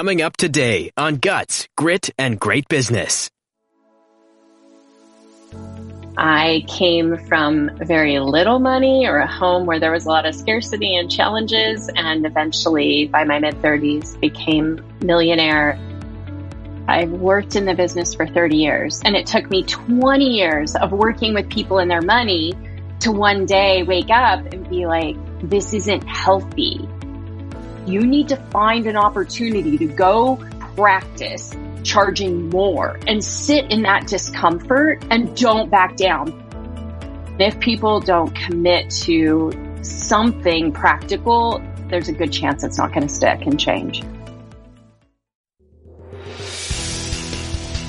coming up today on Guts, Grit, and Great Business. I came from very little money or a home where there was a lot of scarcity and challenges, and eventually, by my mid 30s, became millionaire. I've worked in the business for 30 years, and it took me 20 years of working with people and their money to one day wake up and be like, this isn't healthy. You need to find an opportunity to go practice charging more and sit in that discomfort and don't back down. If people don't commit to something practical, there's a good chance it's not going to stick and change.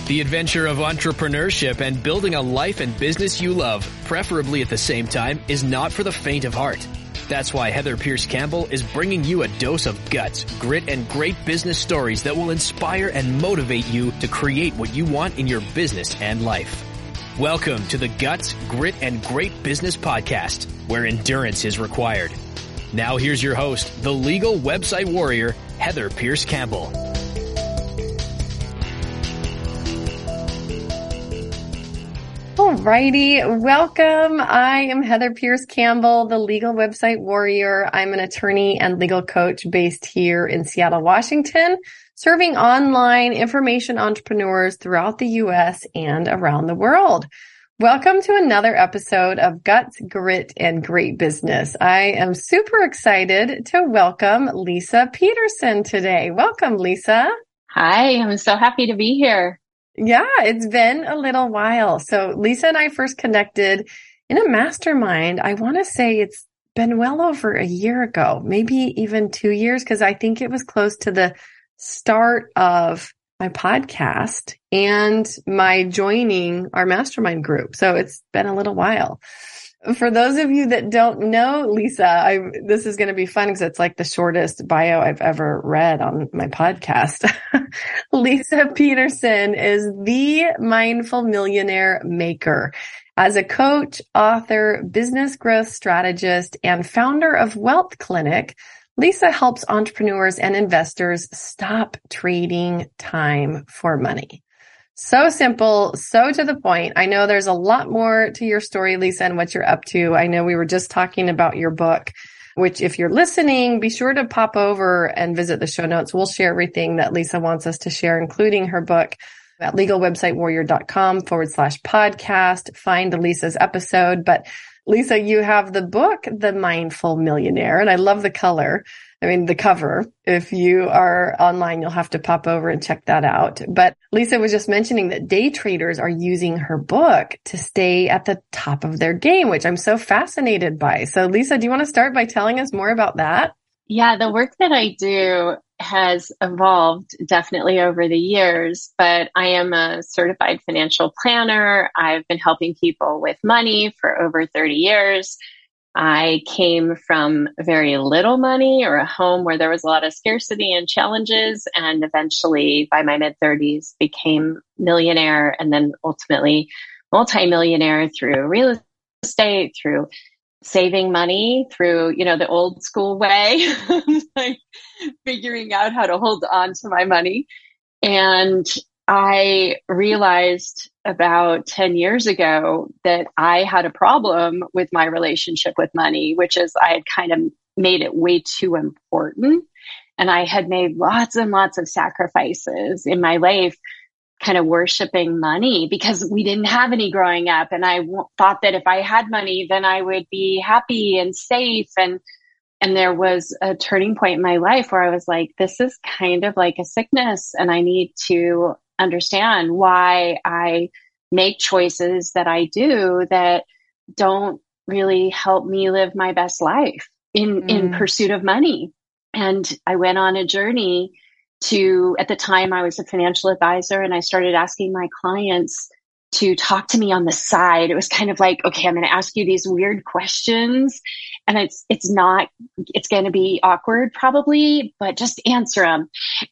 The adventure of entrepreneurship and building a life and business you love, preferably at the same time, is not for the faint of heart. That's why Heather Pierce Campbell is bringing you a dose of guts, grit, and great business stories that will inspire and motivate you to create what you want in your business and life. Welcome to the Guts, Grit, and Great Business Podcast, where endurance is required. Now here's your host, the legal website warrior, Heather Pierce Campbell. Alrighty, welcome. I am Heather Pierce Campbell, the legal website warrior. I'm an attorney and legal coach based here in Seattle, Washington, serving online information entrepreneurs throughout the US and around the world. Welcome to another episode of Guts, Grit, and Great Business. I am super excited to welcome Leisa Peterson today. Welcome, Leisa. Hi, I'm so happy to be here. Yeah, it's been a little while. So Leisa and I first connected in a mastermind. I want to say it's been well over a year ago, maybe even two years, because I think it was close to the start of my podcast and my joining our mastermind group. So it's been a little while for those of you that don't know Leisa, I, this is going to be fun because it's like the shortest bio I've ever read on my podcast. Leisa Peterson is the mindful millionaire maker. As a coach, author, business growth strategist, and founder of Wealth Clinic, Leisa helps entrepreneurs and investors stop trading time for money. So simple, so to the point. I know there's a lot more to your story, Leisa, and what you're up to. I know we were just talking about your book, which if you're listening, be sure to pop over and visit the show notes. We'll share everything that Leisa wants us to share, including her book at legalwebsitewarrior.com forward slash podcast. Find Leisa's episode. But Leisa, you have the book, The Mindful Millionaire, and I love the color. I mean, the cover. If you are online, you'll have to pop over and check that out. But Leisa was just mentioning that day traders are using her book to stay at the top of their game, which I'm so fascinated by. So Leisa, do you want to start by telling us more about that? Yeah, the work that I do has evolved definitely over the years, but I am a certified financial planner. I've been helping people with money for over 30 years. I came from very little money or a home where there was a lot of scarcity and challenges, and eventually, by my mid 30s, became millionaire and then ultimately multimillionaire through real estate, through saving money, through, you know, the old school way, like figuring out how to hold on to my money. And I realized about 10 years ago that I had a problem with my relationship with money, which is I had kind of made it way too important. And I had made lots and lots of sacrifices in my life, kind of worshiping money because we didn't have any growing up. And I w- thought that if I had money, then I would be happy and safe. And, and there was a turning point in my life where I was like, this is kind of like a sickness and I need to understand why I make choices that I do that don't really help me live my best life in, mm. in pursuit of money. And I went on a journey to, at the time I was a financial advisor and I started asking my clients to talk to me on the side. It was kind of like, okay, I'm going to ask you these weird questions and it's, it's not, it's going to be awkward probably, but just answer them.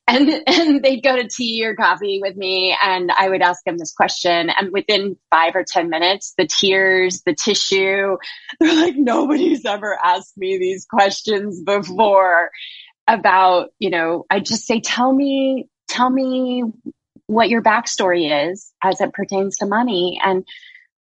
And, and they'd go to tea or coffee with me and I would ask them this question. And within five or 10 minutes, the tears, the tissue, they're like, nobody's ever asked me these questions before. about, you know, I just say, tell me, tell me what your backstory is as it pertains to money. And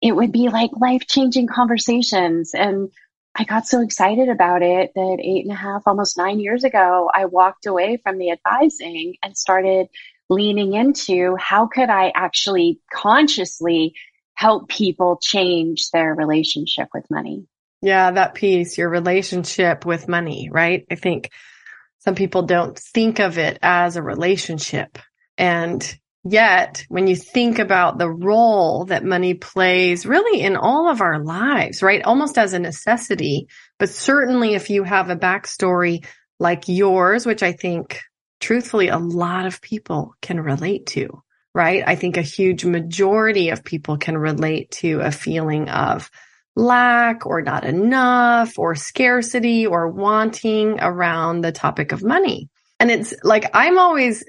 it would be like life changing conversations. And I got so excited about it that eight and a half, almost nine years ago, I walked away from the advising and started leaning into how could I actually consciously help people change their relationship with money. Yeah, that piece, your relationship with money, right? I think some people don't think of it as a relationship. And yet, when you think about the role that money plays really in all of our lives, right? Almost as a necessity, but certainly if you have a backstory like yours, which I think truthfully a lot of people can relate to, right? I think a huge majority of people can relate to a feeling of lack or not enough or scarcity or wanting around the topic of money. And it's like, I'm always,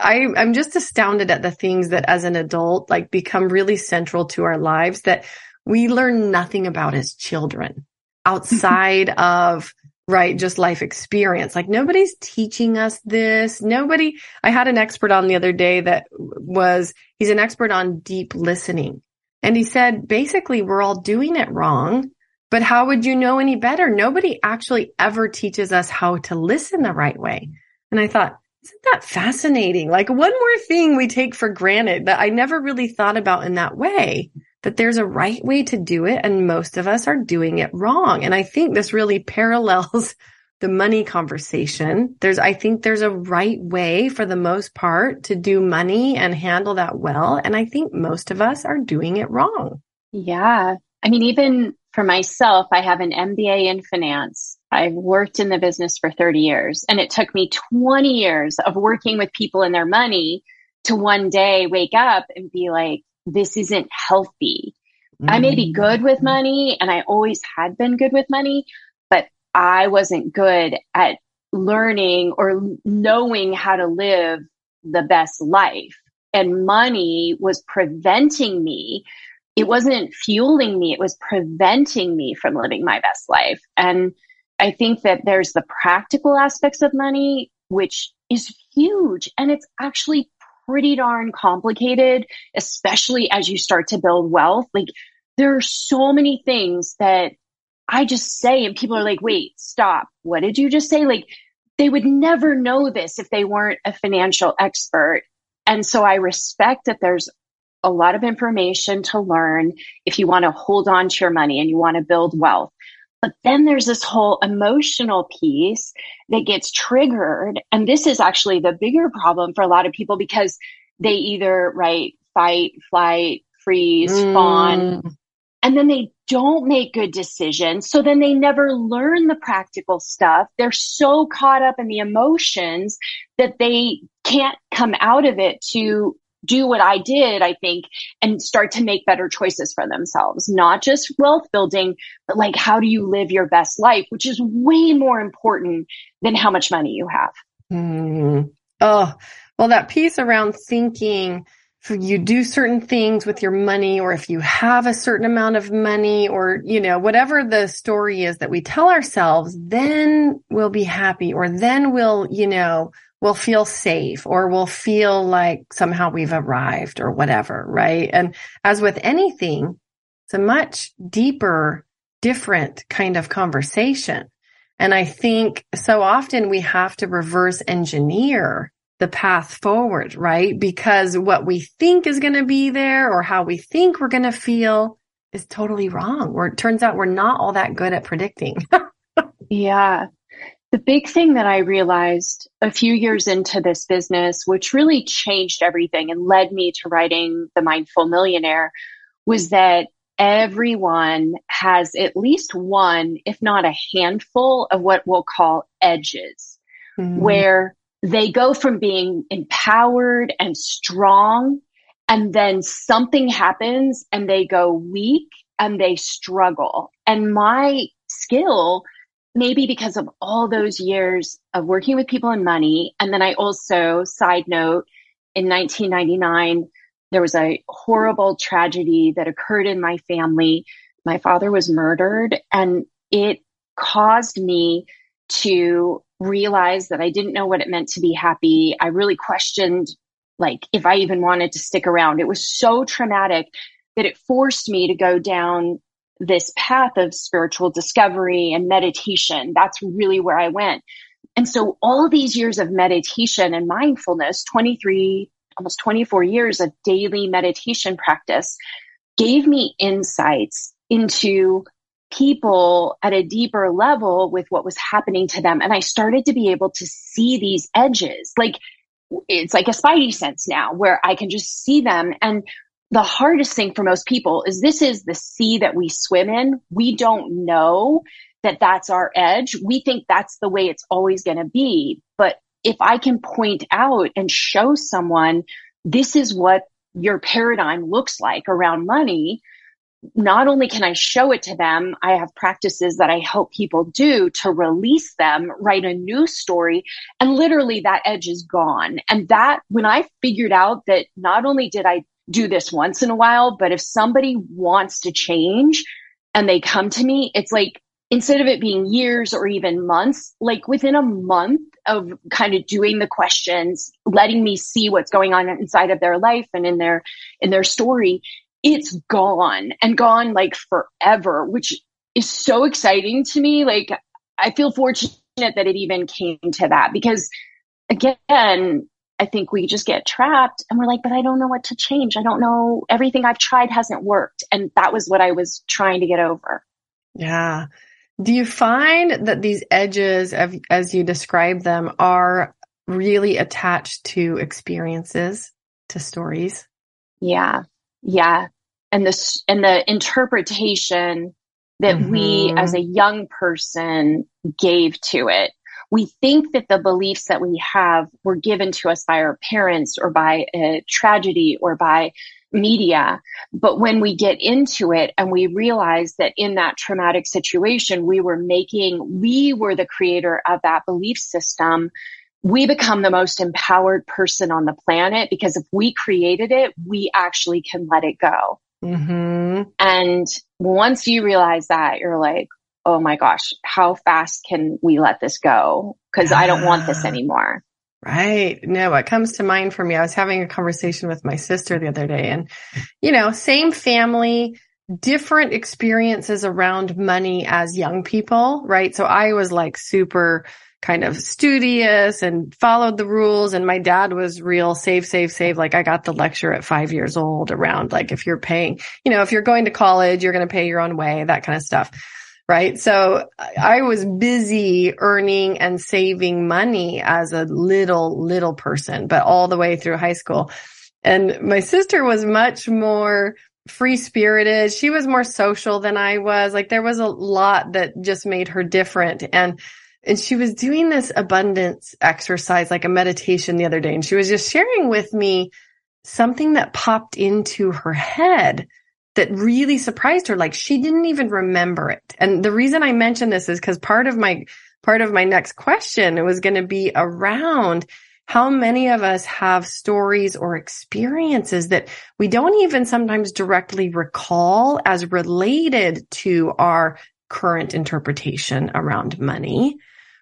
I, I'm just astounded at the things that as an adult, like become really central to our lives that we learn nothing about as children outside of right just life experience like nobody's teaching us this nobody i had an expert on the other day that was he's an expert on deep listening and he said, basically, we're all doing it wrong. But how would you know any better? Nobody actually ever teaches us how to listen the right way. And I thought, isn't that fascinating? Like one more thing we take for granted that I never really thought about in that way, that there's a right way to do it. And most of us are doing it wrong. And I think this really parallels the money conversation. There's, I think there's a right way for the most part to do money and handle that well. And I think most of us are doing it wrong. Yeah. I mean, even for myself, I have an MBA in finance. I've worked in the business for 30 years and it took me 20 years of working with people and their money to one day wake up and be like, this isn't healthy. Mm-hmm. I may be mm-hmm. good with money and I always had been good with money, but I wasn't good at learning or knowing how to live the best life. And money was preventing me. It wasn't fueling me. It was preventing me from living my best life. And I think that there's the practical aspects of money, which is huge. And it's actually pretty darn complicated, especially as you start to build wealth. Like there are so many things that I just say, and people are like, wait, stop. What did you just say? Like, they would never know this if they weren't a financial expert. And so I respect that there's a lot of information to learn if you want to hold on to your money and you want to build wealth. But then there's this whole emotional piece that gets triggered. And this is actually the bigger problem for a lot of people because they either, right, fight, flight, freeze, mm. fawn, and then they don't make good decisions. So then they never learn the practical stuff. They're so caught up in the emotions that they can't come out of it to do what I did, I think, and start to make better choices for themselves, not just wealth building, but like how do you live your best life, which is way more important than how much money you have. Mm. Oh, well, that piece around thinking you do certain things with your money or if you have a certain amount of money or, you know, whatever the story is that we tell ourselves, then we'll be happy or then we'll, you know, we'll feel safe or we'll feel like somehow we've arrived or whatever. Right. And as with anything, it's a much deeper, different kind of conversation. And I think so often we have to reverse engineer the path forward, right? Because what we think is going to be there or how we think we're going to feel is totally wrong. Or it turns out we're not all that good at predicting. yeah. The big thing that I realized a few years into this business, which really changed everything and led me to writing The Mindful Millionaire, was that everyone has at least one, if not a handful of what we'll call edges, mm-hmm. where they go from being empowered and strong and then something happens and they go weak and they struggle. And my skill, maybe because of all those years of working with people and money. And then I also, side note, in 1999, there was a horrible tragedy that occurred in my family. My father was murdered and it caused me to realize that I didn't know what it meant to be happy. I really questioned like if I even wanted to stick around. It was so traumatic that it forced me to go down this path of spiritual discovery and meditation. That's really where I went. And so all these years of meditation and mindfulness, 23, almost 24 years of daily meditation practice gave me insights into people at a deeper level with what was happening to them. And I started to be able to see these edges. Like it's like a spidey sense now where I can just see them. And the hardest thing for most people is this is the sea that we swim in. We don't know that that's our edge. We think that's the way it's always going to be. But if I can point out and show someone this is what your paradigm looks like around money, not only can I show it to them, I have practices that I help people do to release them, write a new story, and literally that edge is gone. And that, when I figured out that not only did I do this once in a while, but if somebody wants to change and they come to me, it's like instead of it being years or even months, like within a month of kind of doing the questions, letting me see what's going on inside of their life and in their, in their story, it's gone and gone like forever, which is so exciting to me. Like I feel fortunate that it even came to that because again, I think we just get trapped and we're like, but I don't know what to change. I don't know. Everything I've tried hasn't worked. And that was what I was trying to get over. Yeah. Do you find that these edges, of, as you describe them, are really attached to experiences, to stories? Yeah. Yeah. And the, and the interpretation that mm-hmm. we as a young person gave to it. We think that the beliefs that we have were given to us by our parents or by a tragedy or by media. But when we get into it and we realize that in that traumatic situation, we were making, we were the creator of that belief system. We become the most empowered person on the planet because if we created it, we actually can let it go. Mm-hmm. And once you realize that, you're like, oh my gosh, how fast can we let this go? Cause I don't want this anymore. Right. No, what comes to mind for me, I was having a conversation with my sister the other day and, you know, same family, different experiences around money as young people, right? So I was like super kind of studious and followed the rules. And my dad was real save, save, save. Like I got the lecture at five years old around like if you're paying, you know, if you're going to college, you're going to pay your own way, that kind of stuff right? So I was busy earning and saving money as a little, little person, but all the way through high school. And my sister was much more free spirited. She was more social than I was. Like there was a lot that just made her different. And and she was doing this abundance exercise, like a meditation the other day. And she was just sharing with me something that popped into her head that really surprised her. Like she didn't even remember it. And the reason I mention this is because part of my, part of my next question was going to be around how many of us have stories or experiences that we don't even sometimes directly recall as related to our current interpretation around money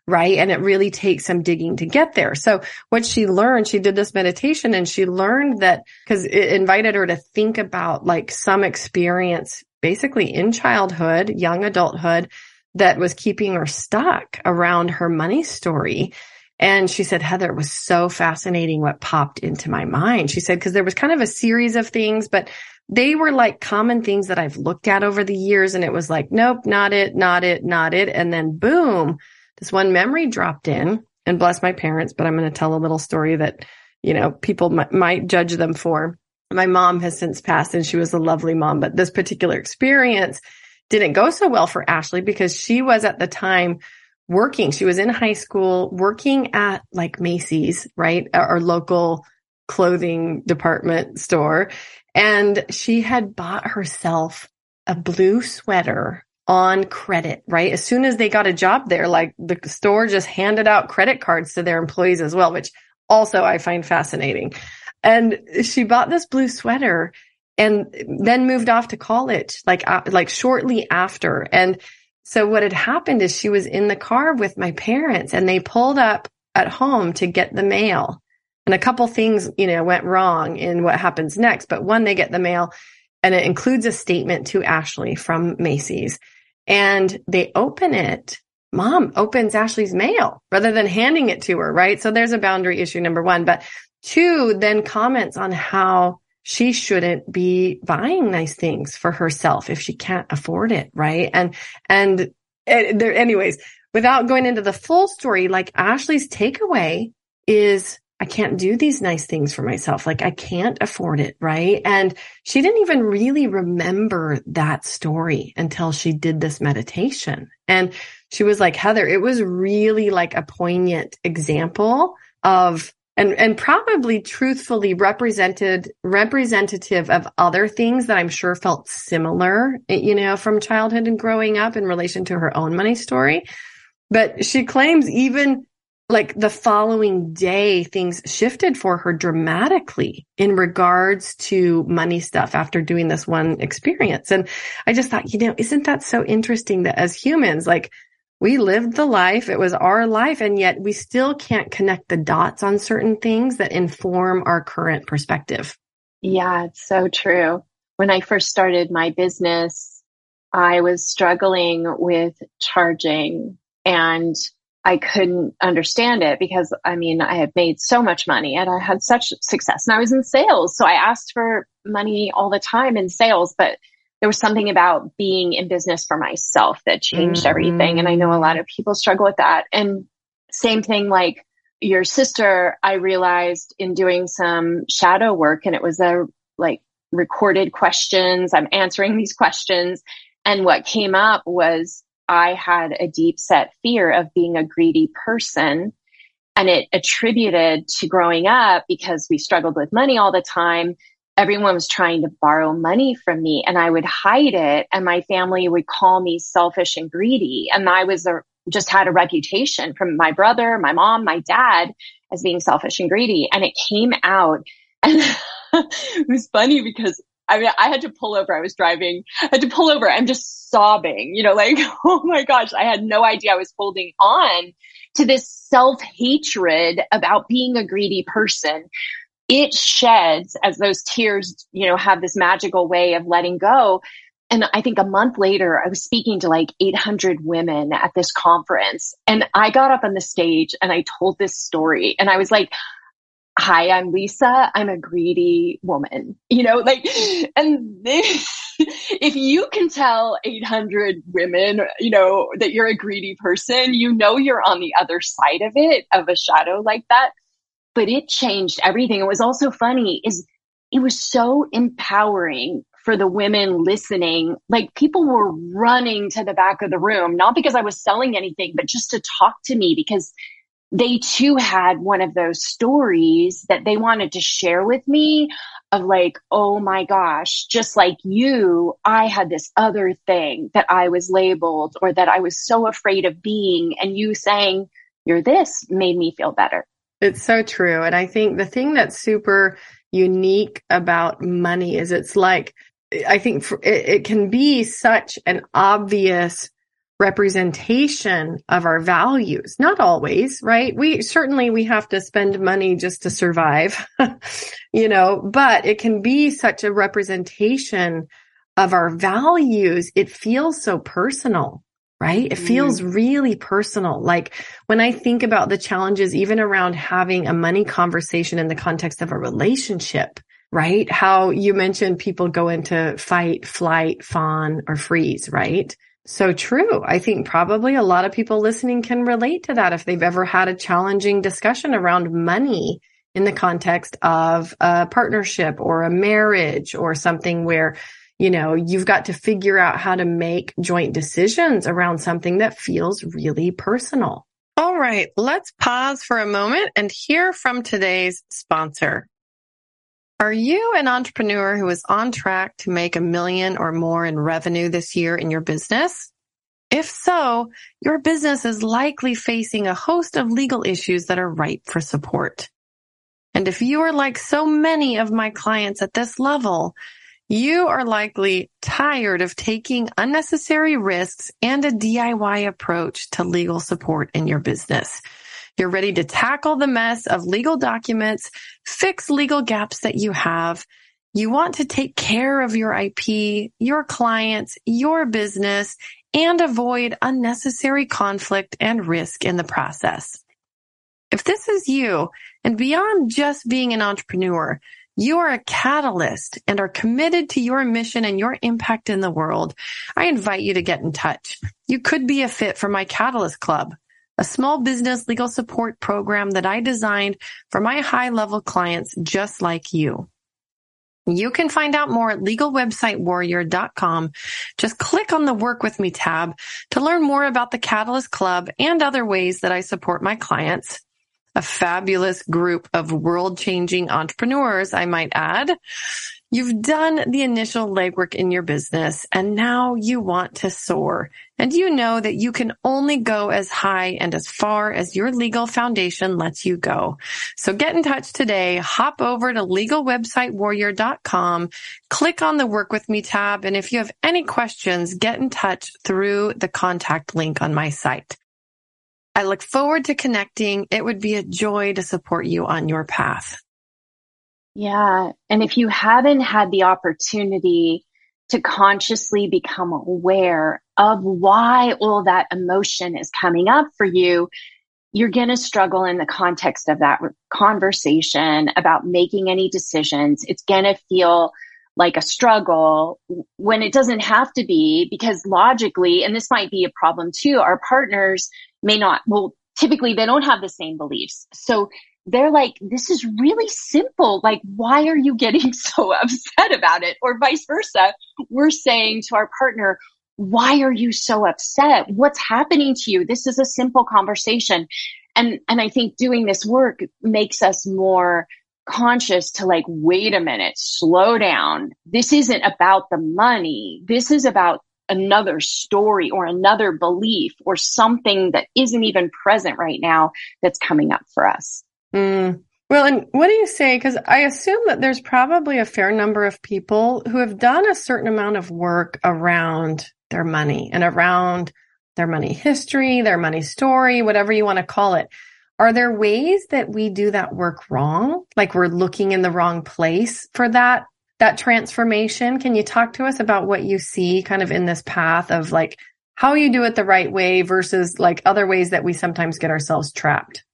right? And it really takes some digging to get there. So what she learned, she did this meditation and she learned that because it invited her to think about like some experience basically in childhood, young adulthood that was keeping her stuck around her money story. And she said, Heather, it was so fascinating what popped into my mind. She said, because there was kind of a series of things, but they were like common things that I've looked at over the years. And it was like, nope, not it, not it, not it. And then boom, this one memory dropped in and bless my parents, but I'm going to tell a little story that, you know, people m- might judge them for. My mom has since passed and she was a lovely mom, but this particular experience didn't go so well for Ashley because she was at the time working. She was in high school working at like Macy's, right? Our local clothing department store. And she had bought herself a blue sweater on credit, right? As soon as they got a job there, like the store just handed out credit cards to their employees as well, which also I find fascinating. And she bought this blue sweater and then moved off to college, like, like shortly after. And So what had happened is she was in the car with my parents and they pulled up at home to get the mail. And a couple things, you know, went wrong in what happens next. But one, they get the mail and it includes a statement to Ashley from Macy's and they open it. Mom opens Ashley's mail rather than handing it to her, right? So there's a boundary issue, number one. But two, then comments on how she shouldn't be buying nice things for herself if she can't afford it, right? And, and, eh, there, anyways, without going into the full story, like Ashley's takeaway is I can't do these nice things for myself. Like I can't afford it. Right. And she didn't even really remember that story until she did this meditation. And she was like, Heather, it was really like a poignant example of and and probably truthfully represented representative of other things that I'm sure felt similar, eh, you know, from childhood and growing up in relation to her own money story. But she claims even like the following day, things shifted for her dramatically in regards to money stuff after doing this one experience. And I just thought, you know, isn't that so interesting that as humans, like we lived the life, it was our life, and yet we still can't connect the dots on certain things that inform our current perspective. Yeah, it's so true. When I first started my business, I was struggling with charging and I couldn't understand it because I mean, I had made so much money and I had such success and I was in sales. So I asked for money all the time in sales, but there was something about being in business for myself that changed mm-hmm. everything. And I know a lot of people struggle with that. And same thing like your sister, I realized in doing some shadow work and it was a like recorded questions. I'm answering these questions. And what came up was I had a deep set fear of being a greedy person. And it attributed to growing up because we struggled with money all the time. Everyone was trying to borrow money from me and I would hide it and my family would call me selfish and greedy. And I was a, just had a reputation from my brother, my mom, my dad as being selfish and greedy. And it came out and it was funny because I mean, I had to pull over. I was driving, I had to pull over. I'm just sobbing, you know, like, oh my gosh, I had no idea I was holding on to this self hatred about being a greedy person. It sheds as those tears, you know, have this magical way of letting go. And I think a month later, I was speaking to like 800 women at this conference and I got up on the stage and I told this story and I was like, hi, I'm Leisa. I'm a greedy woman, you know, like, and if you can tell 800 women, you know, that you're a greedy person, you know, you're on the other side of it, of a shadow like that. But it changed everything. It was also funny is it was so empowering for the women listening. Like people were running to the back of the room, not because I was selling anything, but just to talk to me because they too had one of those stories that they wanted to share with me of like, oh my gosh, just like you, I had this other thing that I was labeled or that I was so afraid of being. And you saying, you're this made me feel better. It's so true. And I think the thing that's super unique about money is it's like, I think it, it can be such an obvious representation of our values. Not always, right? We certainly we have to spend money just to survive, you know, but it can be such a representation of our values. It feels so personal, right? It feels mm. really personal. Like when I think about the challenges, even around having a money conversation in the context of a relationship, right? How you mentioned people go into fight, flight, fawn, or freeze, right? So true. I think probably a lot of people listening can relate to that if they've ever had a challenging discussion around money in the context of a partnership or a marriage or something where, you know, you've got to figure out how to make joint decisions around something that feels really personal. All right. Let's pause for a moment and hear from today's sponsor. Are you an entrepreneur who is on track to make a million or more in revenue this year in your business? If so, your business is likely facing a host of legal issues that are ripe for support. And if you are like so many of my clients at this level, You are likely tired of taking unnecessary risks and a DIY approach to legal support in your business. You're ready to tackle the mess of legal documents, fix legal gaps that you have. You want to take care of your IP, your clients, your business, and avoid unnecessary conflict and risk in the process. If this is you, and beyond just being an entrepreneur, you are a catalyst and are committed to your mission and your impact in the world, I invite you to get in touch. You could be a fit for my Catalyst Club a small business legal support program that I designed for my high level clients just like you. You can find out more at legalwebsitewarrior.com. Just click on the work with me tab to learn more about the Catalyst Club and other ways that I support my clients. A fabulous group of world changing entrepreneurs, I might add. You've done the initial legwork in your business and now you want to soar. And you know that you can only go as high and as far as your legal foundation lets you go. So get in touch today. Hop over to legalwebsitewarrior.com, click on the work with me tab. And if you have any questions, get in touch through the contact link on my site. I look forward to connecting. It would be a joy to support you on your path. Yeah. And if you haven't had the opportunity to consciously become aware of why all that emotion is coming up for you, you're going to struggle in the context of that conversation about making any decisions. It's going to feel like a struggle when it doesn't have to be because logically, and this might be a problem too, our partners may not, well, typically they don't have the same beliefs. So they're like, this is really simple. Like, why are you getting so upset about it? Or vice versa. We're saying to our partner, why are you so upset? What's happening to you? This is a simple conversation. And, and I think doing this work makes us more conscious to like, wait a minute, slow down. This isn't about the money. This is about another story or another belief or something that isn't even present right now that's coming up for us. Mm. Well, and what do you say? Because I assume that there's probably a fair number of people who have done a certain amount of work around their money and around their money history, their money story, whatever you want to call it. Are there ways that we do that work wrong? Like we're looking in the wrong place for that, that transformation? Can you talk to us about what you see kind of in this path of like how you do it the right way versus like other ways that we sometimes get ourselves trapped?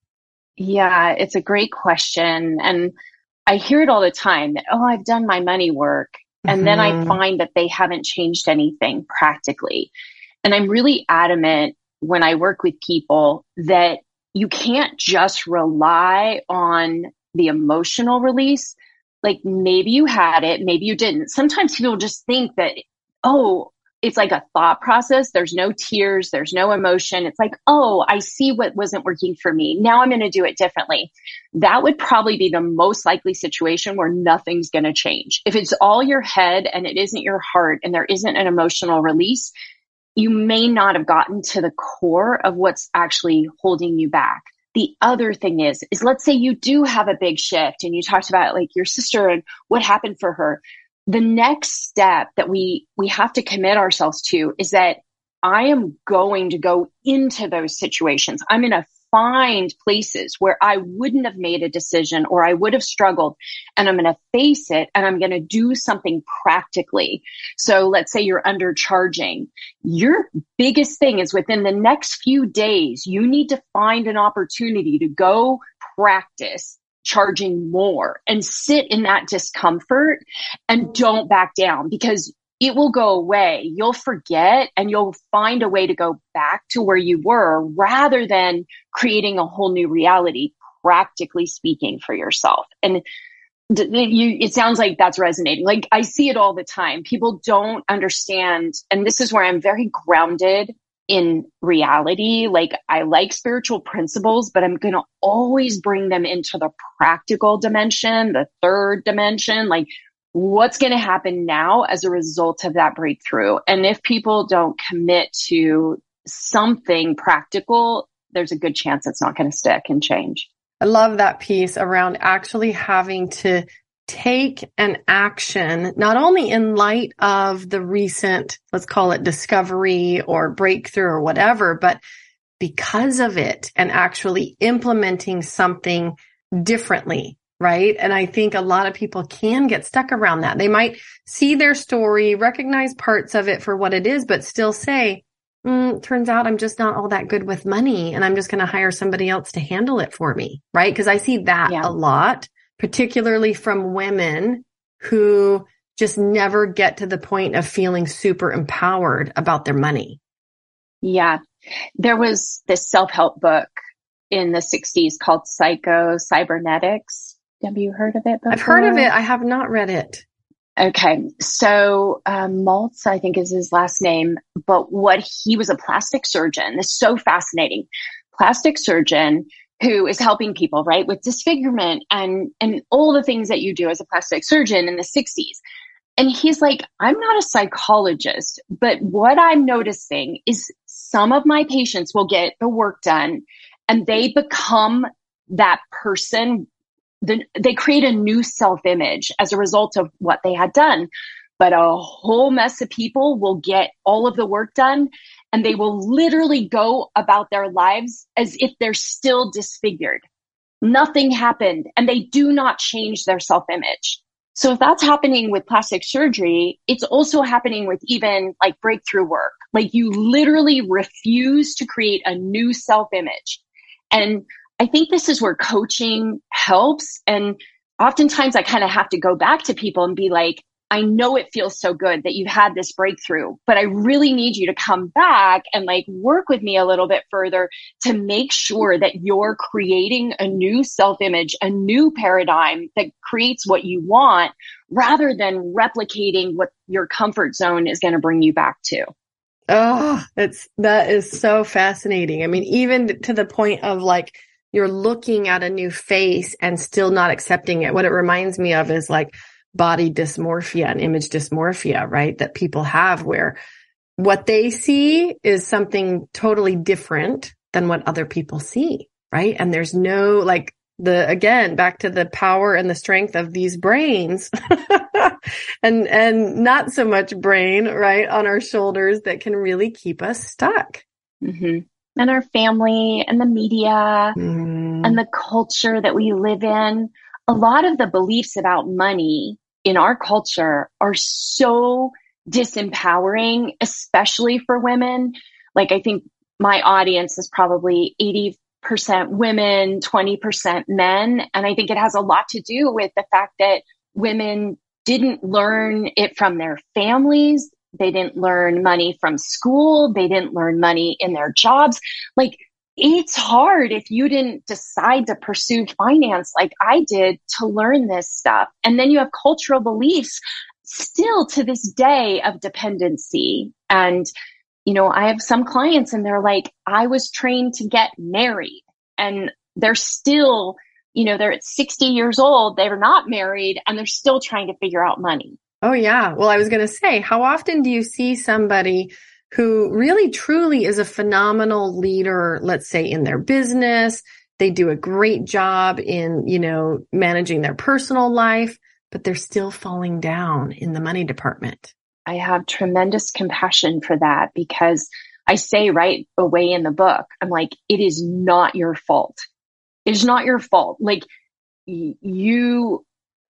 Yeah, it's a great question. And I hear it all the time that, oh, I've done my money work. And mm-hmm. then I mm-hmm. find that they haven't changed anything practically. And I'm really adamant when I work with people that you can't just rely on the emotional release. Like maybe you had it, maybe you didn't. Sometimes people just think that, oh, it's like a thought process. There's no tears. There's no emotion. It's like, oh, I see what wasn't working for me. Now I'm going to do it differently. That would probably be the most likely situation where nothing's going to change. If it's all your head and it isn't your heart and there isn't an emotional release, you may not have gotten to the core of what's actually holding you back. The other thing is, is let's say you do have a big shift and you talked about like your sister and what happened for her the next step that we we have to commit ourselves to is that I am going to go into those situations. I'm going to find places where I wouldn't have made a decision or I would have struggled and I'm going to face it and I'm going to do something practically. So let's say you're undercharging. Your biggest thing is within the next few days, you need to find an opportunity to go practice charging more and sit in that discomfort and mm-hmm. don't back down because it will go away. You'll forget and you'll find a way to go back to where you were rather than creating a whole new reality, practically speaking for yourself. And you, it sounds like that's resonating. Like I see it all the time. People don't understand. And this is where I'm very grounded in reality. Like I like spiritual principles, but I'm going to always bring them into the practical dimension, the third dimension, like what's going to happen now as a result of that breakthrough. And if people don't commit to something practical, there's a good chance it's not going to stick and change. I love that piece around actually having to take an action, not only in light of the recent, let's call it discovery or breakthrough or whatever, but because of it and actually implementing something differently. Right. And I think a lot of people can get stuck around that. They might see their story, recognize parts of it for what it is, but still say, mm, turns out I'm just not all that good with money and I'm just going to hire somebody else to handle it for me. Right. Cause I see that yeah. a lot particularly from women who just never get to the point of feeling super empowered about their money. Yeah. There was this self-help book in the 60s called Psycho Cybernetics. Have you heard of it before? I've heard of it. I have not read it. Okay. So, um, Maltz, I think is his last name, but what he was a plastic surgeon. This is so fascinating. Plastic surgeon who is helping people, right, with disfigurement and, and all the things that you do as a plastic surgeon in the 60s. And he's like, I'm not a psychologist, but what I'm noticing is some of my patients will get the work done and they become that person. The, they create a new self image as a result of what they had done. But a whole mess of people will get all of the work done and they will literally go about their lives as if they're still disfigured. Nothing happened and they do not change their self image. So if that's happening with plastic surgery, it's also happening with even like breakthrough work. Like you literally refuse to create a new self image. And I think this is where coaching helps. And oftentimes I kind of have to go back to people and be like, I know it feels so good that you had this breakthrough, but I really need you to come back and like work with me a little bit further to make sure that you're creating a new self image, a new paradigm that creates what you want rather than replicating what your comfort zone is going to bring you back to. Oh, it's that is so fascinating. I mean, even to the point of like, you're looking at a new face and still not accepting it. What it reminds me of is like, body dysmorphia and image dysmorphia, right? That people have where what they see is something totally different than what other people see, right? And there's no like the again back to the power and the strength of these brains and and not so much brain right on our shoulders that can really keep us stuck mm-hmm. and our family and the media mm. and the culture that we live in a lot of the beliefs about money in our culture are so disempowering, especially for women. Like I think my audience is probably 80% women, 20% men. And I think it has a lot to do with the fact that women didn't learn it from their families. They didn't learn money from school. They didn't learn money in their jobs. Like it's hard if you didn't decide to pursue finance like I did to learn this stuff. And then you have cultural beliefs still to this day of dependency. And, you know, I have some clients and they're like, I was trained to get married and they're still, you know, they're at 60 years old. They're not married and they're still trying to figure out money. Oh, yeah. Well, I was going to say, how often do you see somebody who really truly is a phenomenal leader, let's say in their business. They do a great job in, you know, managing their personal life, but they're still falling down in the money department. I have tremendous compassion for that because I say right away in the book, I'm like, it is not your fault. It is not your fault. Like you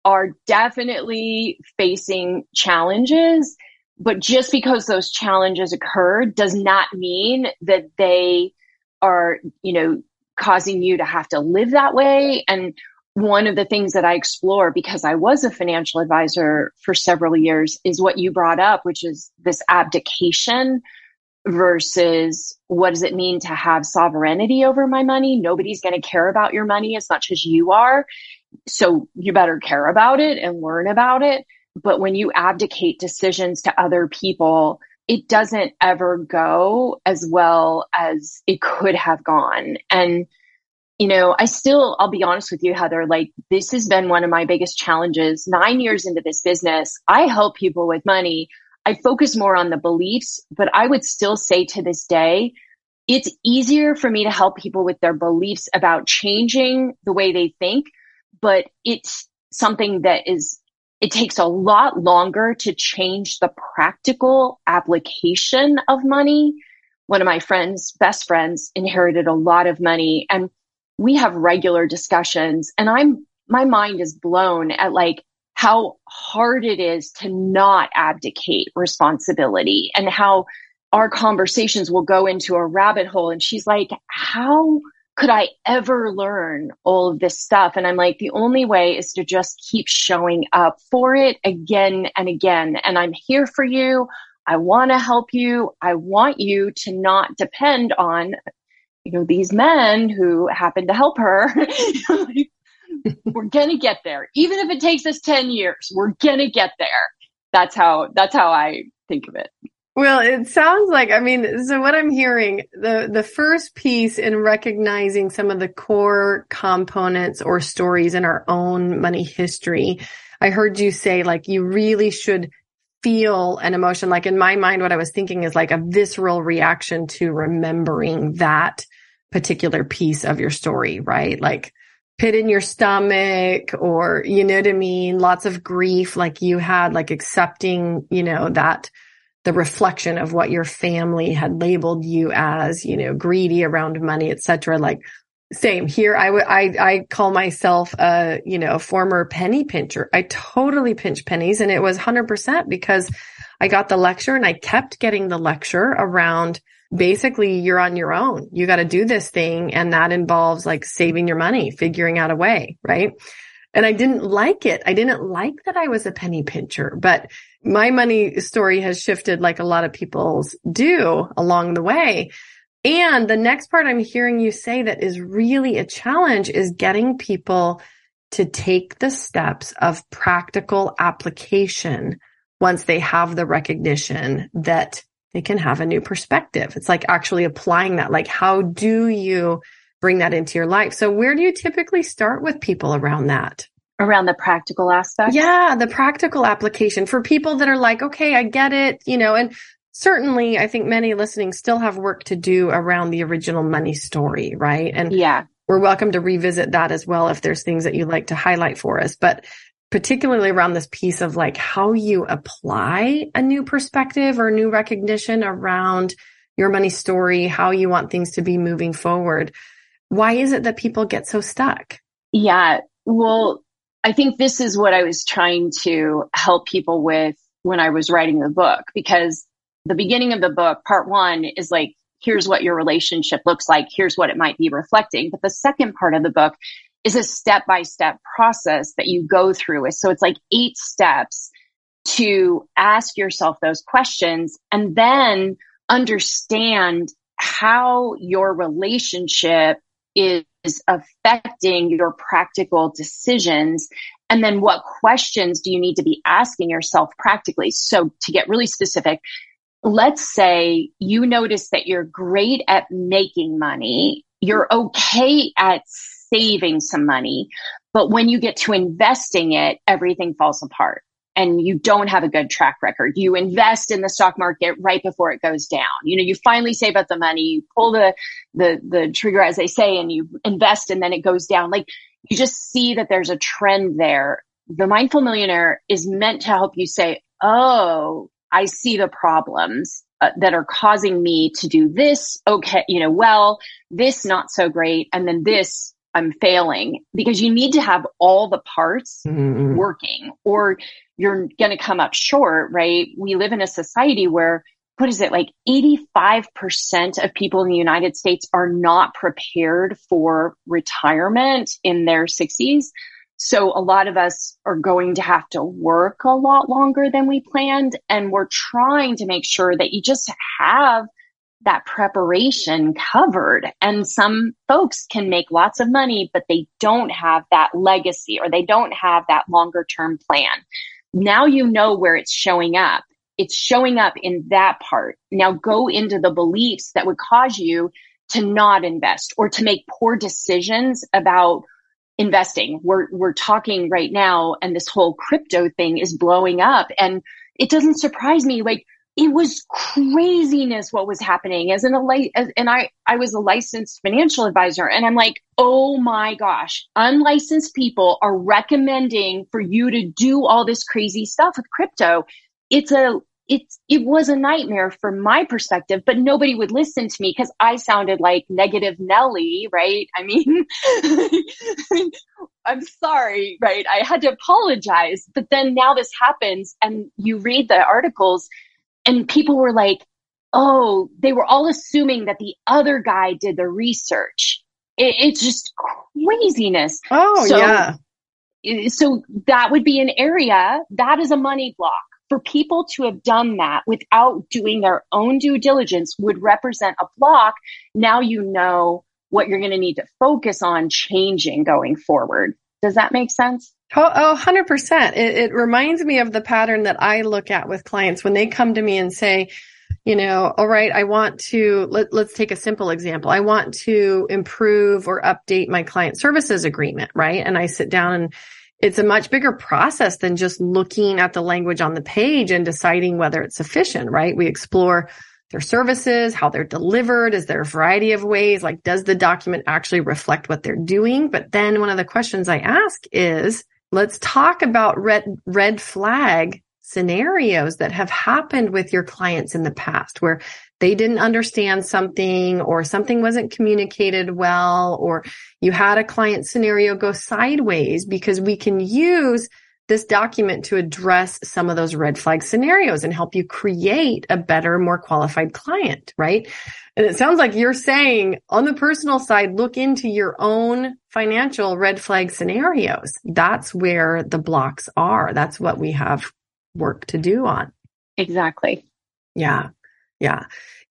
are definitely facing challenges but just because those challenges occur does not mean that they are, you know, causing you to have to live that way. And one of the things that I explore because I was a financial advisor for several years is what you brought up, which is this abdication versus what does it mean to have sovereignty over my money? Nobody's going to care about your money as much as you are. So you better care about it and learn about it. But when you abdicate decisions to other people, it doesn't ever go as well as it could have gone. And, you know, I still, I'll be honest with you, Heather, like this has been one of my biggest challenges. Nine years into this business, I help people with money. I focus more on the beliefs, but I would still say to this day, it's easier for me to help people with their beliefs about changing the way they think, but it's something that is it takes a lot longer to change the practical application of money. One of my friends, best friends, inherited a lot of money and we have regular discussions and I'm, my mind is blown at like how hard it is to not abdicate responsibility and how our conversations will go into a rabbit hole. And she's like, how could I ever learn all of this stuff? And I'm like, the only way is to just keep showing up for it again and again. And I'm here for you. I want to help you. I want you to not depend on, you know, these men who happen to help her. we're going to get there. Even if it takes us 10 years, we're going to get there. That's how, that's how I think of it. Well, it sounds like, I mean, so what I'm hearing, the, the first piece in recognizing some of the core components or stories in our own money history, I heard you say like you really should feel an emotion. Like in my mind, what I was thinking is like a visceral reaction to remembering that particular piece of your story, right? Like pit in your stomach or, you know what I mean? Lots of grief, like you had, like accepting, you know, that the reflection of what your family had labeled you as, you know, greedy around money, etc. Like same here. I would, I, I call myself a, you know, a former penny pincher. I totally pinch pennies and it was hundred percent because I got the lecture and I kept getting the lecture around basically you're on your own. You got to do this thing. And that involves like saving your money, figuring out a way. Right. And I didn't like it. I didn't like that I was a penny pincher, but my money story has shifted like a lot of people's do along the way. And the next part I'm hearing you say that is really a challenge is getting people to take the steps of practical application once they have the recognition that they can have a new perspective. It's like actually applying that. Like, how do you bring that into your life? So where do you typically start with people around that? Around the practical aspect. Yeah, the practical application for people that are like, okay, I get it, you know, and certainly I think many listening still have work to do around the original money story, right? And yeah, we're welcome to revisit that as well if there's things that you'd like to highlight for us. But particularly around this piece of like how you apply a new perspective or new recognition around your money story, how you want things to be moving forward. Why is it that people get so stuck? Yeah. Well, I think this is what I was trying to help people with when I was writing the book, because the beginning of the book, part one is like, here's what your relationship looks like. Here's what it might be reflecting. But the second part of the book is a step by step process that you go through. So it's like eight steps to ask yourself those questions and then understand how your relationship is affecting your practical decisions. And then what questions do you need to be asking yourself practically? So to get really specific, let's say you notice that you're great at making money. You're okay at saving some money. But when you get to investing it, everything falls apart and you don't have a good track record. You invest in the stock market right before it goes down. You know, you finally save up the money, you pull the, the, the trigger, as they say, and you invest and then it goes down. Like you just see that there's a trend there. The mindful millionaire is meant to help you say, Oh, I see the problems uh, that are causing me to do this. Okay. You know, well, this not so great. And then this I'm failing because you need to have all the parts mm-hmm. working or you're going to come up short, right? We live in a society where what is it like 85% of people in the United States are not prepared for retirement in their 60s. So a lot of us are going to have to work a lot longer than we planned. And we're trying to make sure that you just have that preparation covered. And some folks can make lots of money, but they don't have that legacy or they don't have that longer term plan. Now you know where it's showing up. It's showing up in that part. Now go into the beliefs that would cause you to not invest or to make poor decisions about investing. We're, we're talking right now and this whole crypto thing is blowing up and it doesn't surprise me. Like it was craziness what was happening as an and I I was a licensed financial advisor and I'm like, "Oh my gosh, unlicensed people are recommending for you to do all this crazy stuff with crypto." It's a it's it was a nightmare from my perspective, but nobody would listen to me because I sounded like negative Nelly, right? I mean, I'm sorry, right? I had to apologize. But then now this happens and you read the articles and people were like, oh, they were all assuming that the other guy did the research. It, it's just craziness. Oh, so, yeah. So that would be an area that is a money block. For people to have done that without doing their own due diligence would represent a block. Now you know what you're going to need to focus on changing going forward. Does that make sense? Oh, oh 100%. It, it reminds me of the pattern that I look at with clients when they come to me and say, you know, all right, I want to, let, let's take a simple example. I want to improve or update my client services agreement, right? And I sit down and it's a much bigger process than just looking at the language on the page and deciding whether it's sufficient, right? We explore their services, how they're delivered. Is there a variety of ways? Like, does the document actually reflect what they're doing? But then one of the questions I ask is, let's talk about red, red flag scenarios that have happened with your clients in the past where they didn't understand something or something wasn't communicated well or you had a client scenario go sideways because we can use this document to address some of those red flag scenarios and help you create a better, more qualified client, right? And it sounds like you're saying on the personal side, look into your own financial red flag scenarios. That's where the blocks are. That's what we have work to do on. Exactly. Yeah. Yeah.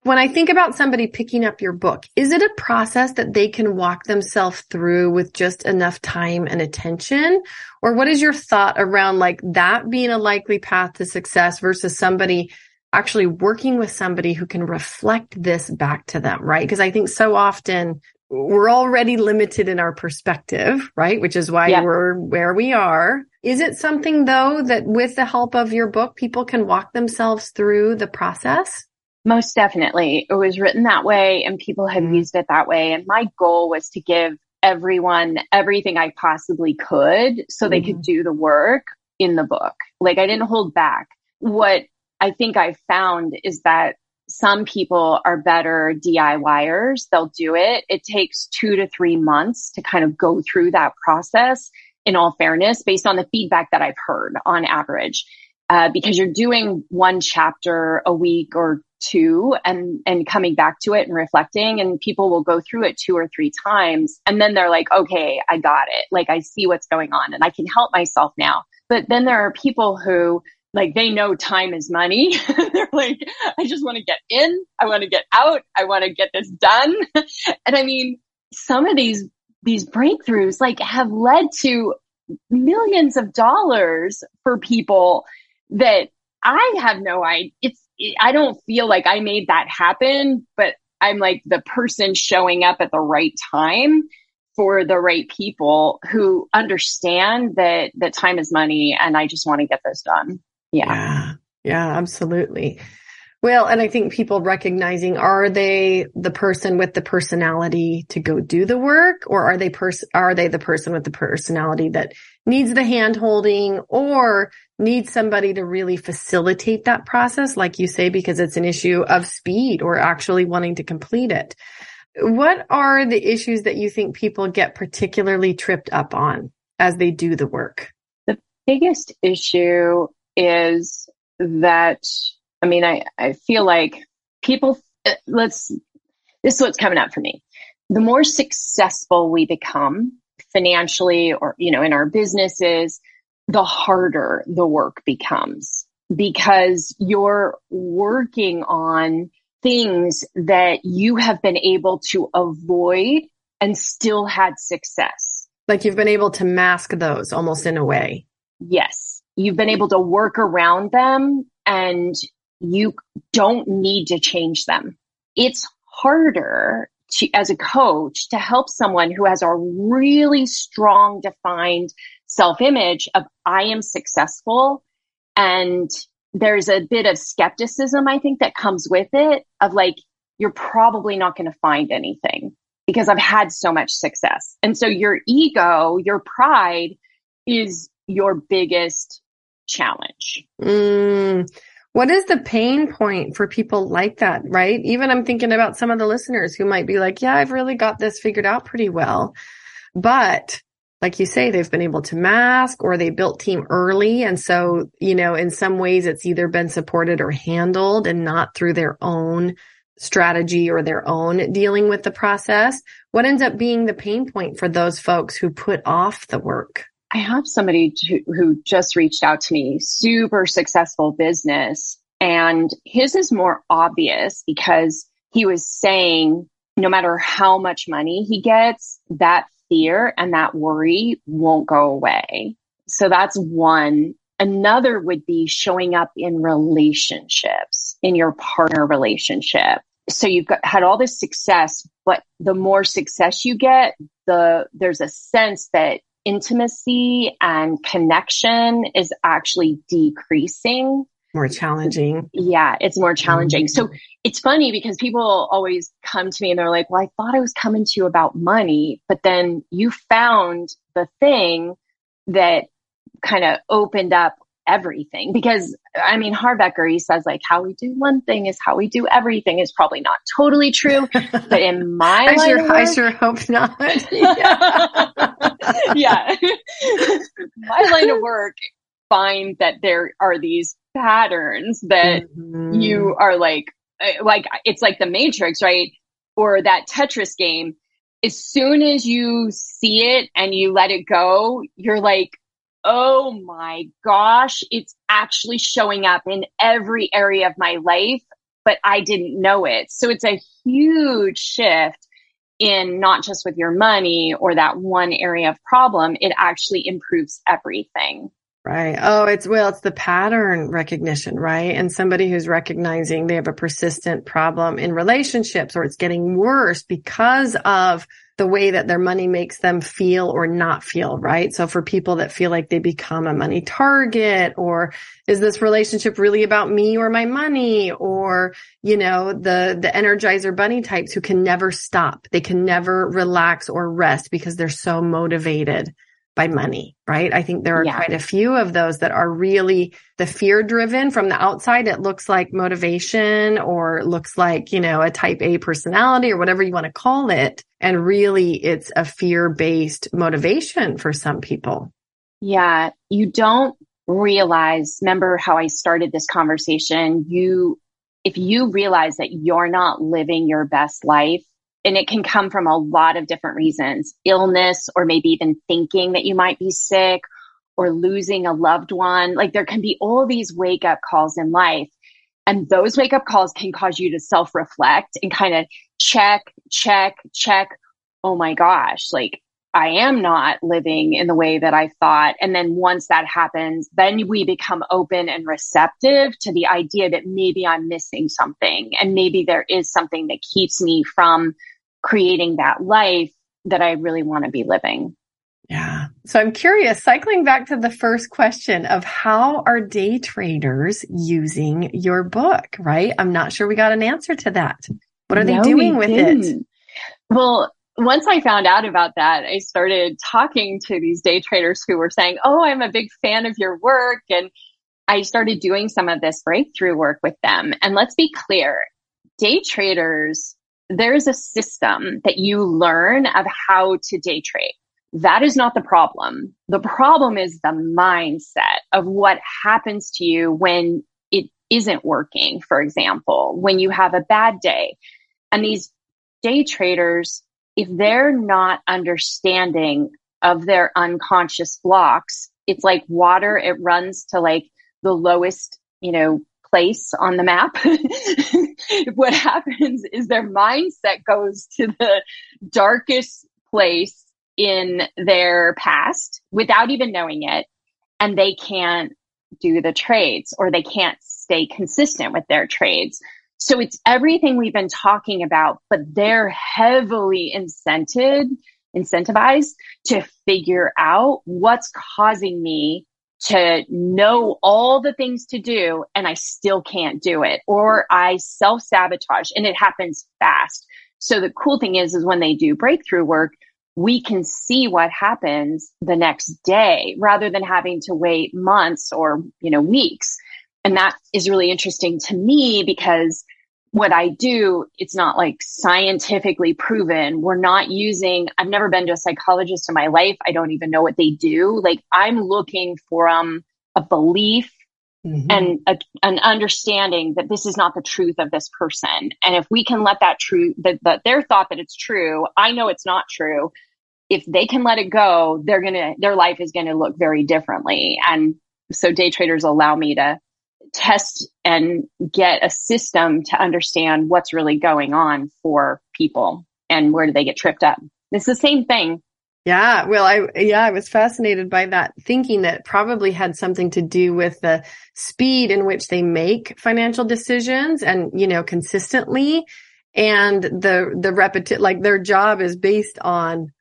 When I think about somebody picking up your book, is it a process that they can walk themselves through with just enough time and attention? Or what is your thought around like that being a likely path to success versus somebody actually working with somebody who can reflect this back to them, right? Because I think so often we're already limited in our perspective, right? Which is why yeah. we're where we are. Is it something though that with the help of your book, people can walk themselves through the process? Most definitely. It was written that way and people have mm-hmm. used it that way. And my goal was to give everyone everything I possibly could so mm-hmm. they could mm-hmm. do the work in the book. Like I didn't hold back. What I think I found is that some people are better DIYers. They'll do it. It takes two to three months to kind of go through that process in all fairness, based on the feedback that I've heard on average. Uh, because you're doing one chapter a week or two and and coming back to it and reflecting and people will go through it two or three times. And then they're like okay i got it. Like i see what's going on and i can help myself now. But then there are people who like they know time is money. They're like i just want to get in. I want to get out. I want to get this done. And i mean some of these these breakthroughs like have led to millions of dollars for people that I have no idea. It's I don't feel like I made that happen, but I'm like the person showing up at the right time for the right people who understand that that time is money and I just want to get this done. Yeah. Yeah, yeah absolutely. Well, and I think people recognizing are they the person with the personality to go do the work or are they pers- are they the person with the personality that needs the hand holding or needs somebody to really facilitate that process like you say because it's an issue of speed or actually wanting to complete it. What are the issues that you think people get particularly tripped up on as they do the work? The biggest issue is that I mean, I, I feel like people, uh, let's, this is what's coming up for me. The more successful we become financially or, you know, in our businesses, the harder the work becomes because you're working on things that you have been able to avoid and still had success. Like you've been able to mask those almost in a way. Yes. You've been able to work around them and you don't need to change them. It's harder to, as a coach to help someone who has a really strong defined self image of I am successful and there's a bit of skepticism, I think, that comes with it of like, you're probably not going to find anything because I've had so much success. And so your ego, your pride is your biggest challenge. Mm, what is the pain point for people like that, right? Even I'm thinking about some of the listeners who might be like, yeah, I've really got this figured out pretty well. But like you say, they've been able to mask or they built team early. And so, you know, in some ways it's either been supported or handled and not through their own strategy or their own dealing with the process. What ends up being the pain point for those folks who put off the work? I have somebody who just reached out to me, super successful business. And his is more obvious because he was saying no matter how much money he gets, that fear and that worry won't go away. So that's one. Another would be showing up in relationships, in your partner relationship. So you've got, had all this success, but the more success you get, the, there's a sense that intimacy and connection is actually decreasing. More challenging. Yeah, it's more challenging. Mm-hmm. So it's funny because people always come to me and they're like, well, I thought I was coming to you about money, but then you found the thing that kind of opened up everything because I mean, Harv Eker, he says like how we do one thing is how we do everything is probably not totally true, but in my I sure, work, I sure hope not. yeah. yeah. my line of work find that there are these patterns that mm-hmm. you are like, uh, like it's like the matrix, right? Or that Tetris game. As soon as you see it and you let it go, you're like, oh my gosh, it's actually showing up in every area of my life, but I didn't know it. So it's a huge shift in not just with your money or that one area of problem. It actually improves everything. Right. Oh, it's, well, it's the pattern recognition, right? And somebody who's recognizing they have a persistent problem in relationships or it's getting worse because of the way that their money makes them feel or not feel, right? So for people that feel like they become a money target or is this relationship really about me or my money or, you know, the, the energizer bunny types who can never stop. They can never relax or rest because they're so motivated by money, right? I think there are yeah. quite a few of those that are really the fear driven from the outside. It looks like motivation or looks like, you know, a type A personality or whatever you want to call it. And really it's a fear based motivation for some people. Yeah. You don't realize, remember how I started this conversation? You, if you realize that you're not living your best life, and it can come from a lot of different reasons illness or maybe even thinking that you might be sick or losing a loved one. Like there can be all these wake up calls in life and those wake up calls can cause you to self reflect and kind of check check check oh my gosh like I am not living in the way that I thought. And then once that happens, then we become open and receptive to the idea that maybe I'm missing something and maybe there is something that keeps me from creating that life that I really want to be living. Yeah. So I'm curious, cycling back to the first question of how are day traders using your book, right? I'm not sure we got an answer to that. What are no, they doing with didn't. it? Well, once I found out about that, I started talking to these day traders who were saying, Oh, I'm a big fan of your work. And I started doing some of this breakthrough work with them. And let's be clear, day traders there's a system that you learn of how to day trade. That is not the problem. The problem is the mindset of what happens to you when it isn't working. For example, when you have a bad day and these day traders, if they're not understanding of their unconscious blocks, it's like water. It runs to like the lowest, you know, place on the map. what happens is their mindset goes to the darkest place in their past without even knowing it. And they can't do the trades or they can't stay consistent with their trades. So it's everything we've been talking about, but they're heavily incented, incentivized to figure out what's causing me to know all the things to do and I still can't do it or I self sabotage and it happens fast. So the cool thing is, is when they do breakthrough work, we can see what happens the next day rather than having to wait months or, you know, weeks. And that is really interesting to me because what I do, it's not like scientifically proven. We're not using, I've never been to a psychologist in my life. I don't even know what they do. Like I'm looking for um, a belief mm-hmm. and a, an understanding that this is not the truth of this person. And if we can let that truth, that, that their thought that it's true, I know it's not true. If they can let it go, they're going to, their life is going to look very differently. And so day traders allow me to test and get a system to understand what's really going on for people and where do they get tripped up. It's the same thing. Yeah. Well, I, yeah, I was fascinated by that thinking that probably had something to do with the speed in which they make financial decisions and, you know, consistently and the, the repetition, like their job is based on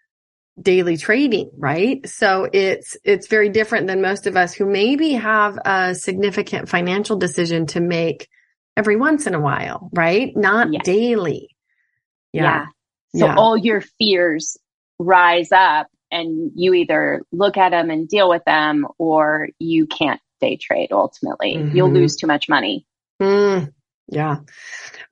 daily trading, right? So it's, it's very different than most of us who maybe have a significant financial decision to make every once in a while, right? Not yes. daily. Yeah. yeah. So yeah. all your fears rise up and you either look at them and deal with them or you can't day trade ultimately. Mm-hmm. You'll lose too much money. Mm. Yeah.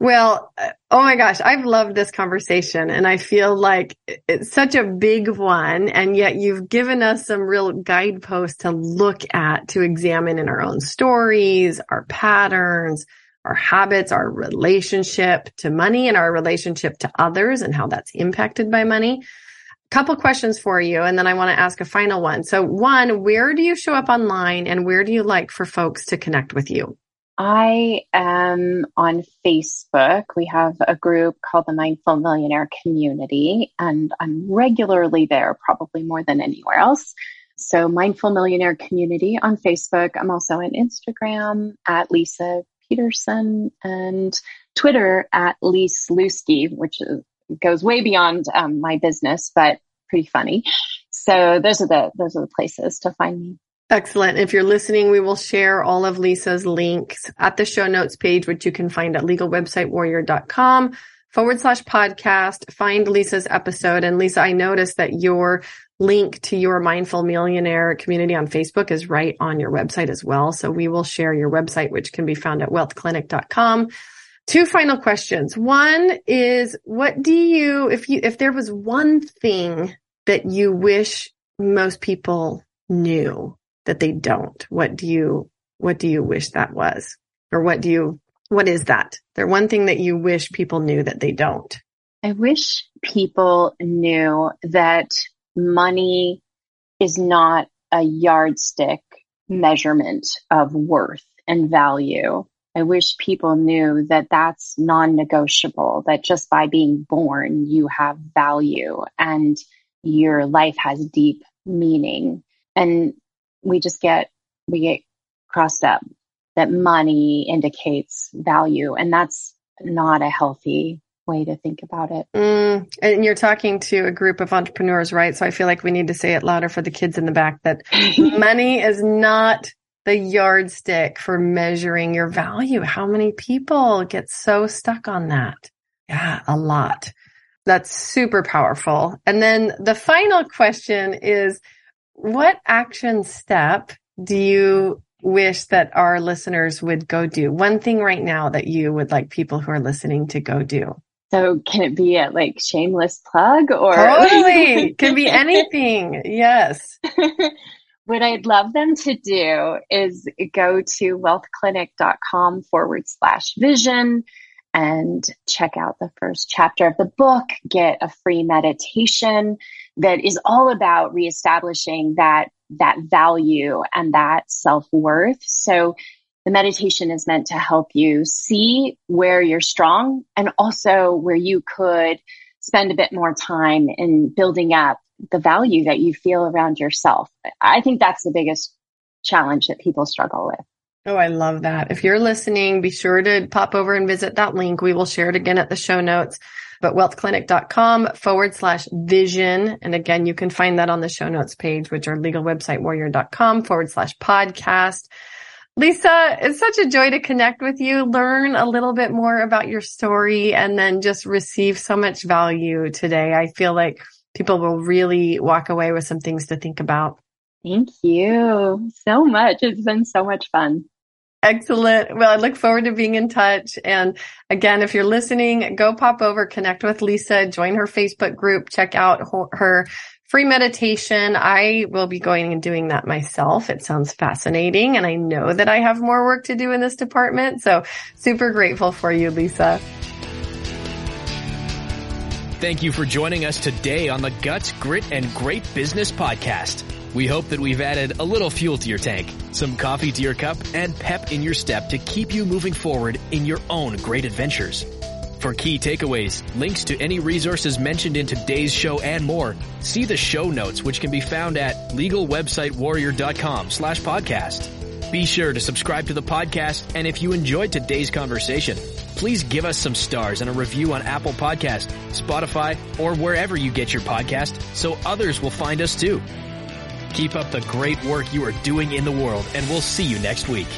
Well, uh, oh my gosh, I've loved this conversation and I feel like it's such a big one. And yet you've given us some real guideposts to look at, to examine in our own stories, our patterns, our habits, our relationship to money and our relationship to others and how that's impacted by money. A Couple questions for you. And then I want to ask a final one. So one, where do you show up online and where do you like for folks to connect with you? I am on Facebook. We have a group called the Mindful Millionaire Community, and I'm regularly there, probably more than anywhere else. So, Mindful Millionaire Community on Facebook. I'm also on Instagram at Leisa Peterson and Twitter at Lise Lusky, which goes way beyond um, my business, but pretty funny. So those are the those are the places to find me. Excellent. If you're listening, we will share all of Leisa's links at the show notes page, which you can find at legalwebsitewarrior.com forward slash podcast. Find Leisa's episode. And Leisa, I noticed that your link to your mindful millionaire community on Facebook is right on your website as well. So we will share your website, which can be found at wealthclinic.com. Two final questions. One is what do you, if you, if there was one thing that you wish most people knew that they don't? What do you, what do you wish that was? Or what do you, what is that? There one thing that you wish people knew that they don't? I wish people knew that money is not a yardstick measurement of worth and value. I wish people knew that that's non negotiable, that just by being born, you have value and your life has deep meaning. And we just get, we get crossed up that money indicates value. And that's not a healthy way to think about it. Mm, and you're talking to a group of entrepreneurs, right? So I feel like we need to say it louder for the kids in the back that money is not the yardstick for measuring your value. How many people get so stuck on that? Yeah, a lot. That's super powerful. And then the final question is, what action step do you wish that our listeners would go do? One thing right now that you would like people who are listening to go do. So can it be a like shameless plug or totally can be anything. Yes. what I'd love them to do is go to wealthclinic.com forward slash vision and check out the first chapter of the book, get a free meditation that is all about reestablishing that, that value and that self-worth. So the meditation is meant to help you see where you're strong and also where you could spend a bit more time in building up the value that you feel around yourself. I think that's the biggest challenge that people struggle with. Oh, I love that. If you're listening, be sure to pop over and visit that link. We will share it again at the show notes. But wealthclinic.com forward slash vision. And again, you can find that on the show notes page, which are legalwebsitewarrior.com forward slash podcast. Leisa, it's such a joy to connect with you, learn a little bit more about your story, and then just receive so much value today. I feel like people will really walk away with some things to think about. Thank you so much. It's been so much fun. Excellent. Well, I look forward to being in touch. And again, if you're listening, go pop over, connect with Leisa, join her Facebook group, check out her free meditation. I will be going and doing that myself. It sounds fascinating. And I know that I have more work to do in this department. So super grateful for you, Leisa. Thank you for joining us today on the Guts, Grit, and Great Business Podcast. We hope that we've added a little fuel to your tank, some coffee to your cup, and pep in your step to keep you moving forward in your own great adventures. For key takeaways, links to any resources mentioned in today's show and more, see the show notes which can be found at legalwebsitewarrior.com slash podcast. Be sure to subscribe to the podcast, and if you enjoyed today's conversation, please give us some stars and a review on Apple Podcast, Spotify, or wherever you get your podcast so others will find us too. Keep up the great work you are doing in the world, and we'll see you next week.